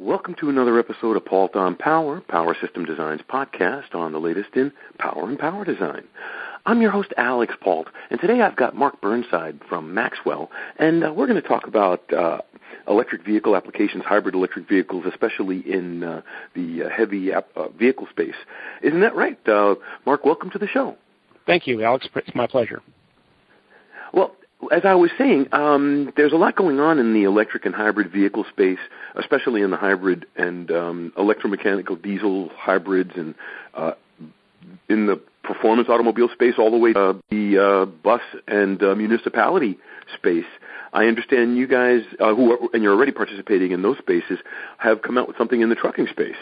Welcome to another episode of Paultre on Power, Power System Designs podcast on the latest in power and power design. I'm your host, Alix Paultre, and today I've got Mark Burnside from Maxwell, and uh, we're going to talk about uh, electric vehicle applications, hybrid electric vehicles, especially in uh, the uh, heavy ap- uh, vehicle space. Isn't that right? Uh, Mark, welcome to the show. Thank you, Alix. It's my pleasure. Well, as I was saying, um, there's a lot going on in the electric and hybrid vehicle space, especially in the hybrid and um, electromechanical diesel hybrids and uh, in the performance automobile space all the way to the uh, bus and uh, municipality space. I understand you guys, uh, who are, and you're already participating in those spaces, have come out with something in the trucking space.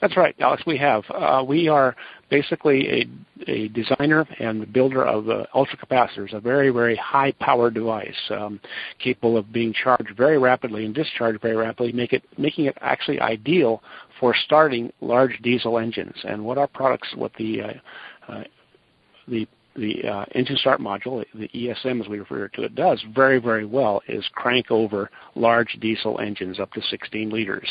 That's right, Alix. We have. Uh, we are basically a, a designer and builder of uh, ultracapacitors, a very, very high power device um, capable of being charged very rapidly and discharged very rapidly, make it, making it actually ideal for starting large diesel engines. And what our products, what the uh, uh, the the uh, engine start module, the ESM as we refer to it, does very, very well is crank over large diesel engines up to 16 liters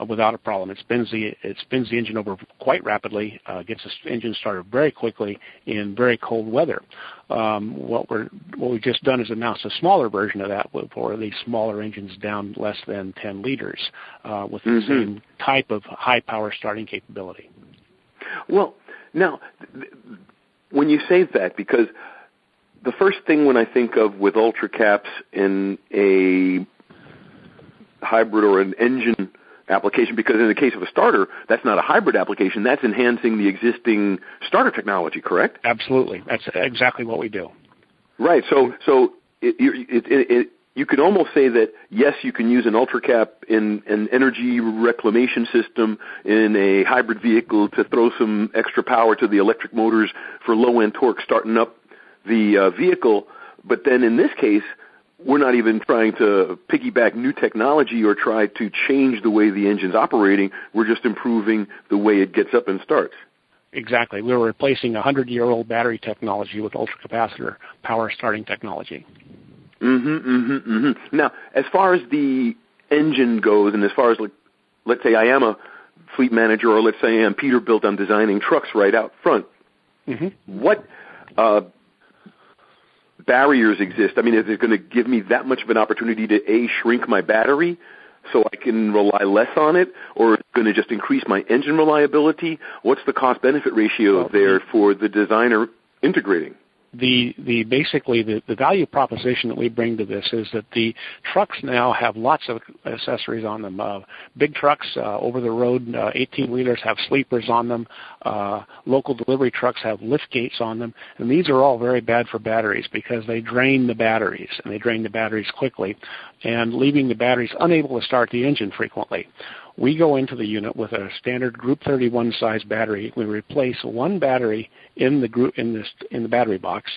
uh, without a problem. It spins the it spins the engine over quite rapidly, uh, gets the engine started very quickly in very cold weather. Um, what we're what we've just done is announced a smaller version of that for the smaller engines down less than 10 liters uh, with mm-hmm. the same type of high power starting capability. Well, now. Th- when you say that, because the first thing when I think of with ultra caps in a hybrid or an engine application, because in the case of a starter, that's not a hybrid application, that's enhancing the existing starter technology, correct? Absolutely. That's exactly what we do. Right. So, so it, it, it, it you could almost say that yes, you can use an ultracap in an energy reclamation system in a hybrid vehicle to throw some extra power to the electric motors for low end torque starting up the uh, vehicle. But then in this case, we're not even trying to piggyback new technology or try to change the way the engine's operating. We're just improving the way it gets up and starts. Exactly. We're replacing a 100 year old battery technology with ultracapacitor power starting technology. Mm-hmm, mm-hmm, mm-hmm. Now, as far as the engine goes, and as far as like, let's say I am a fleet manager, or let's say I am Peterbilt, I'm designing trucks right out front. Mm-hmm. What uh, barriers exist? I mean, is it going to give me that much of an opportunity to a shrink my battery so I can rely less on it, or is it going to just increase my engine reliability? What's the cost benefit ratio there for the designer integrating? The the basically the, the value proposition that we bring to this is that the trucks now have lots of accessories on them. Uh, big trucks, uh, over the road, uh, 18 wheelers have sleepers on them. Uh, local delivery trucks have lift gates on them, and these are all very bad for batteries because they drain the batteries and they drain the batteries quickly, and leaving the batteries unable to start the engine frequently. We go into the unit with a standard Group 31 size battery. We replace one battery in the group in this in the battery box.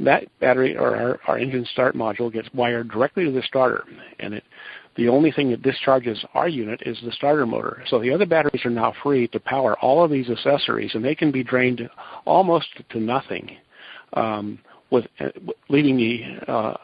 That battery or our, our engine start module gets wired directly to the starter, and it the only thing that discharges our unit is the starter motor. So the other batteries are now free to power all of these accessories, and they can be drained almost to nothing, um, with uh, leaving the uh,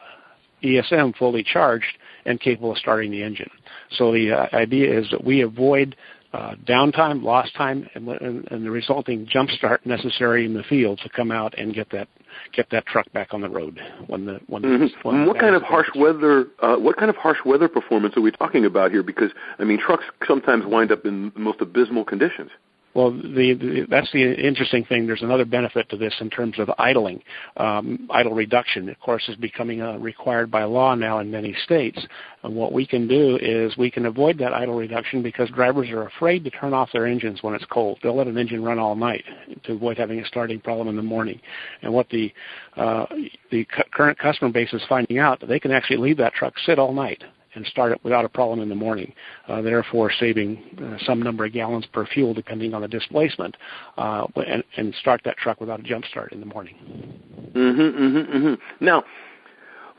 ESM fully charged and capable of starting the engine. So the uh, idea is that we avoid uh, downtime, lost time, and, and, and, the resulting jump start necessary in the field to come out and get that get that truck back on the road when the when, mm-hmm. the, when what kind of harsh weather uh, what kind of harsh weather performance are we talking about here because i mean trucks sometimes wind up in the most abysmal conditions well, the, the, that's the interesting thing. There's another benefit to this in terms of idling. Um, idle reduction, of course, is becoming uh, required by law now in many states. And what we can do is we can avoid that idle reduction because drivers are afraid to turn off their engines when it's cold. They'll let an engine run all night to avoid having a starting problem in the morning. And what the uh, the cu- current customer base is finding out, they can actually leave that truck sit all night and start it without a problem in the morning, uh, therefore saving uh, some number of gallons per fuel depending on the displacement, uh, and, and, start that truck without a jump start in the morning. Mm-hmm, mm-hmm, mm-hmm. Now,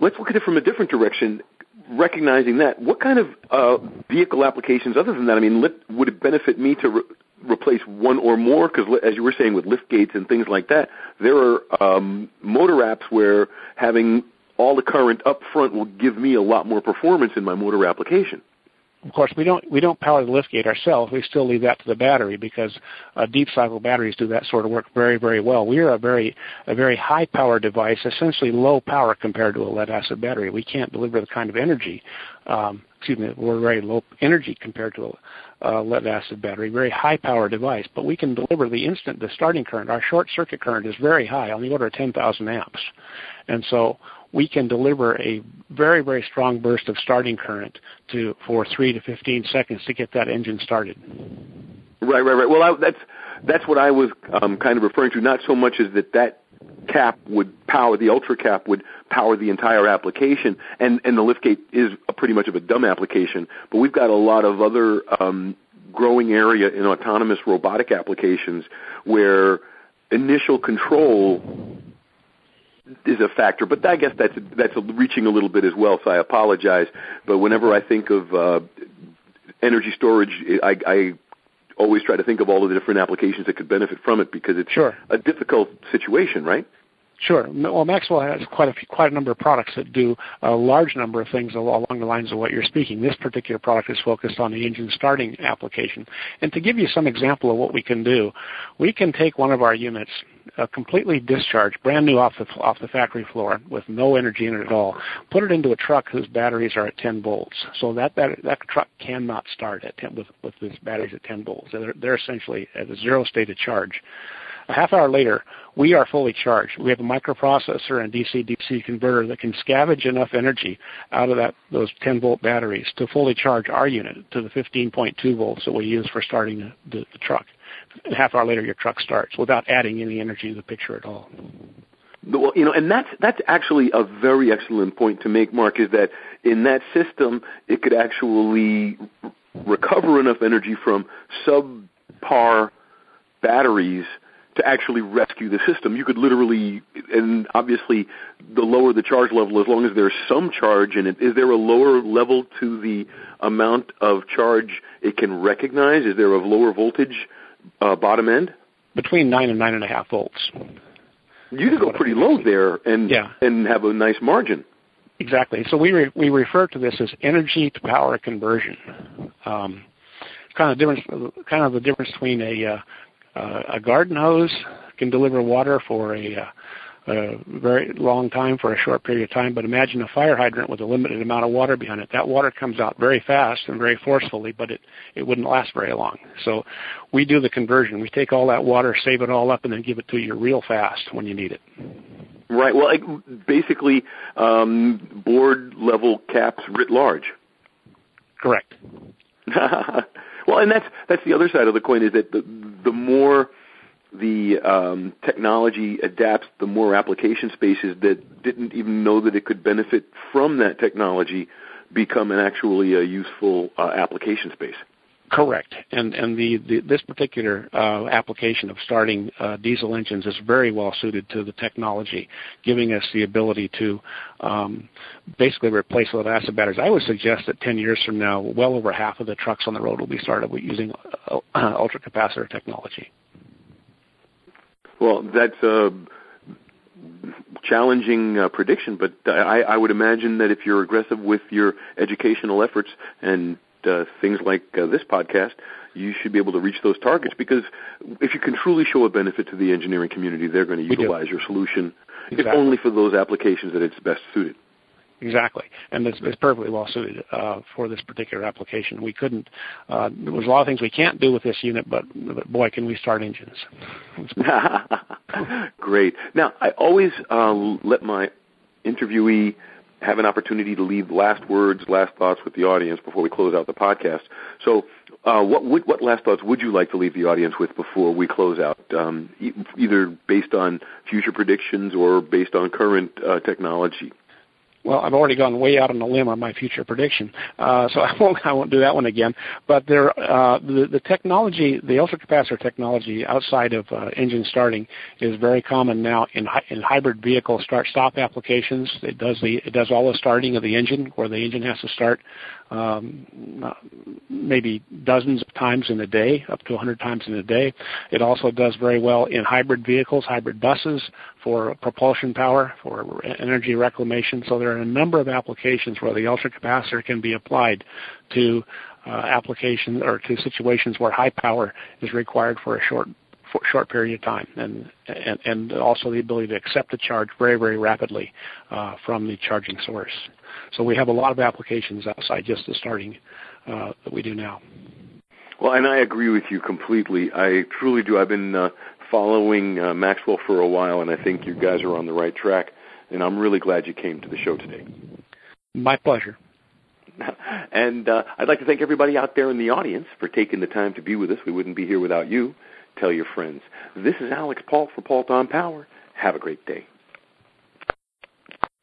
let's look at it from a different direction. Recognizing that, what kind of uh, vehicle applications, other than that, I mean, would it benefit me to re- replace one or more? Because as you were saying, with lift gates and things like that, there are um, motor apps where having all the current up front will give me a lot more performance in my motor application. of course, we don't we don't power the liftgate ourselves. We still leave that to the battery because uh, deep cycle batteries do that sort of work very very well. We are a very a very high power device, essentially low power compared to a lead acid battery. We can't deliver the kind of energy. Um, excuse me, we're very low energy compared to a lead acid battery, very high power device, but we can deliver the instant the starting current. Our short circuit current is very high, on the order of 10,000 amps, and so we can deliver a very, very strong burst of starting current to for three to 15 seconds to get that engine started. Right, right, right. Well, I, that's that's what I was um, kind of referring to. Not so much as that that cap would power the ultra cap would power the entire application, and and the liftgate is pretty much of a dumb application. But we've got a lot of other um, growing area in autonomous robotic applications where initial control is a factor, but I guess that's that's reaching a little bit as well. So I apologize. But whenever I think of uh, energy storage, I, I always try to think of all of the different applications that could benefit from it because it's sure. a difficult situation, right? Sure. Well, Maxwell has quite a few, quite a number of products that do a large number of things along the lines of what you're speaking. This particular product is focused on the engine starting application. And to give you some example of what we can do, we can take one of our units, uh, completely discharged, brand new off the off the factory floor, with no energy in it at all, put it into a truck whose batteries are at 10 volts. So that that, that truck cannot start at 10, with with these batteries at 10 volts. They're, they're essentially at a zero state of charge. A half hour later, we are fully charged. We have a microprocessor and DC-DC converter that can scavenge enough energy out of that those 10 volt batteries to fully charge our unit to the 15.2 volts that we use for starting the, the, the truck. A half hour later, your truck starts without adding any energy to the picture at all. Well, you know, and that's that's actually a very excellent point to make, Mark. Is that in that system, it could actually recover enough energy from subpar batteries to actually rescue the system. You could literally, and obviously, the lower the charge level, as long as there's some charge in it, is there a lower level to the amount of charge it can recognize? Is there a lower voltage uh, bottom end? Between nine and nine and a half volts. You could go pretty low there and yeah. and have a nice margin. Exactly. So we re- we refer to this as energy to power conversion. Um, kind of difference, kind of the difference between a uh, uh, a garden hose can deliver water for a, uh, a very long time for a short period of time, but imagine a fire hydrant with a limited amount of water behind it. That water comes out very fast and very forcefully, but it, it wouldn't last very long. So we do the conversion. We take all that water, save it all up, and then give it to you real fast when you need it. Right. Well, basically, um, board level caps writ large. Correct. well, and that's that's the other side of the coin is that the the more the um, technology adapts, the more application spaces that didn't even know that it could benefit from that technology become an actually a useful uh, application space. Correct, and and the, the this particular uh, application of starting uh, diesel engines is very well suited to the technology, giving us the ability to um, basically replace lead acid batteries. I would suggest that 10 years from now, well over half of the trucks on the road will be started using uh, ultracapacitor technology. Well, that's a challenging uh, prediction, but I, I would imagine that if you're aggressive with your educational efforts and uh, things like uh, this podcast, you should be able to reach those targets because if you can truly show a benefit to the engineering community, they're going to utilize your solution, exactly. if only for those applications that it's best suited. Exactly, and it's, it's perfectly well suited uh, for this particular application. We couldn't. Uh, there was a lot of things we can't do with this unit, but, but boy, can we start engines! Great. Now, I always uh, let my interviewee have an opportunity to leave last words, last thoughts with the audience before we close out the podcast. So, uh, what would, what last thoughts would you like to leave the audience with before we close out? Um, e- either based on future predictions or based on current uh, technology. Well, I've already gone way out on a limb on my future prediction, uh, so I won't I won't do that one again. But there, uh, the the technology, the ultracapacitor technology outside of uh, engine starting is very common now in in hybrid vehicle start stop applications. It does the it does all the starting of the engine, where the engine has to start um, maybe dozens of times in a day, up to 100 times in a day. It also does very well in hybrid vehicles, hybrid buses for propulsion power, for energy reclamation. So there are a number of applications where the ultracapacitor can be applied to uh, applications or to situations where high power is required for a short for short period of time, and, and and also the ability to accept the charge very very rapidly uh, from the charging source. So we have a lot of applications outside just the starting uh, that we do now. Well, and I agree with you completely. I truly do. I've been uh, following uh, Maxwell for a while, and I think you guys are on the right track. And I'm really glad you came to the show today. My pleasure. and uh, I'd like to thank everybody out there in the audience for taking the time to be with us. We wouldn't be here without you. Tell your friends. This is Alix Paultre for Paultre Power. Have a great day.